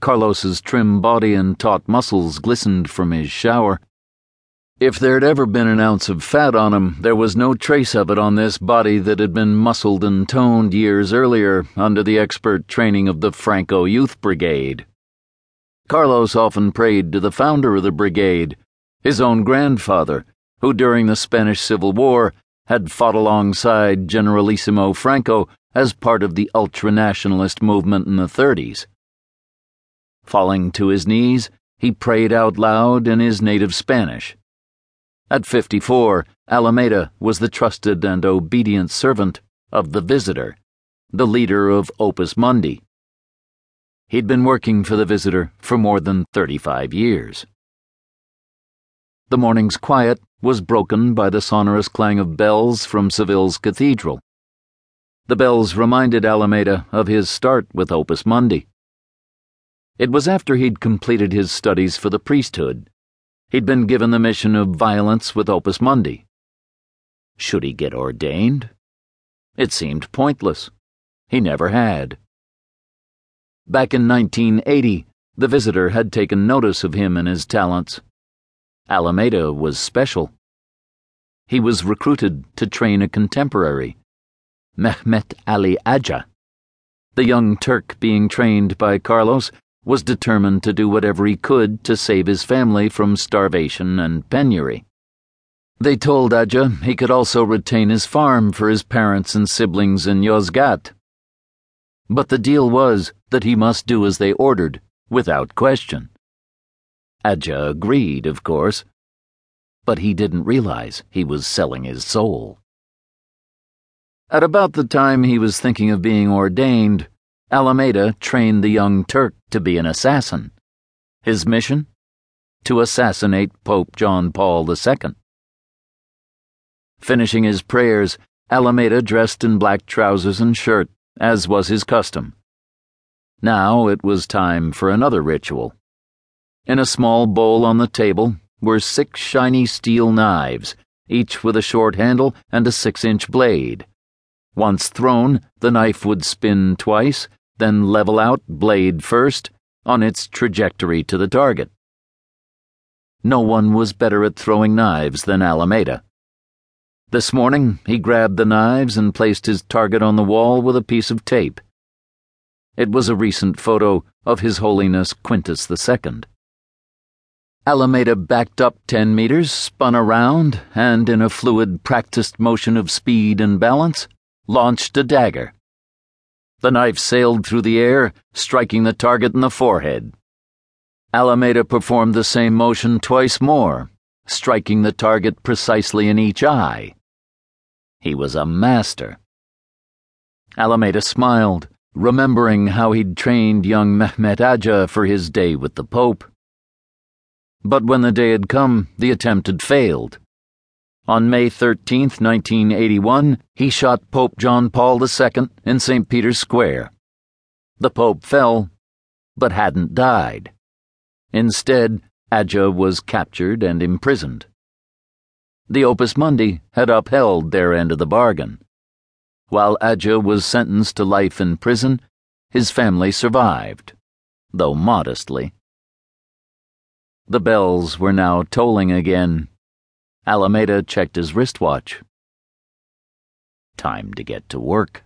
Carlos's trim body and taut muscles glistened from his shower. If there'd ever been an ounce of fat on him, there was no trace of it on this body that had been muscled and toned years earlier under the expert training of the Franco Youth Brigade. Carlos often prayed to the founder of the brigade, his own grandfather, who during the Spanish Civil War had fought alongside Generalissimo Franco as part of the ultra nationalist movement in the 30s. Falling to his knees, he prayed out loud in his native Spanish. At 54, Alameda was the trusted and obedient servant of the Visitor, the leader of Opus Mundi. He'd been working for the Visitor for more than 35 years. The morning's quiet was broken by the sonorous clang of bells from Seville's cathedral. The bells reminded Alameda of his start with Opus Mundi. It was after he'd completed his studies for the priesthood He'd been given the mission of violence with Opus Mundi. Should he get ordained? It seemed pointless. He never had. Back in 1980, the visitor had taken notice of him and his talents. Alameda was special. He was recruited to train a contemporary, Mehmet Ali Agca. The young Turk being trained by Carlos was determined to do whatever he could to save his family from starvation and penury. They told Agca he could also retain his farm for his parents and siblings in Yozgat. But the deal was that he must do as they ordered, without question. Agca agreed, of course, but he didn't realize he was selling his soul. At about the time he was thinking of being ordained, Alameda trained the young Turk to be an assassin. His mission? To assassinate Pope John Paul II. Finishing his prayers, Alameda dressed in black trousers and shirt, as was his custom. Now it was time for another ritual. In a small bowl on the table were six shiny steel knives, each with a short handle and a six inch blade. Once thrown, the knife would spin twice then level out, blade first, on its trajectory to the target. No one was better at throwing knives than Alameda. This morning, he grabbed the knives and placed his target on the wall with a piece of tape. It was a recent photo of His Holiness Quintus II. Alameda backed up 10 meters, spun around, and in a fluid, practiced motion of speed and balance, launched a dagger. The knife sailed through the air, striking the target in the forehead. Alameda performed the same motion twice more, striking the target precisely in each eye. He was a master. Alameda smiled, remembering how he'd trained young Mehmet Agca for his day with the Pope. But when the day had come, the attempt had failed. On May 13, 1981, he shot Pope John Paul II in St. Peter's Square. The Pope fell, but hadn't died. Instead, Agca was captured and imprisoned. The Opus Mundi had upheld their end of the bargain. While Agca was sentenced to life in prison, his family survived, though modestly. The bells were now tolling again Alameda checked his wristwatch. Time to get to work.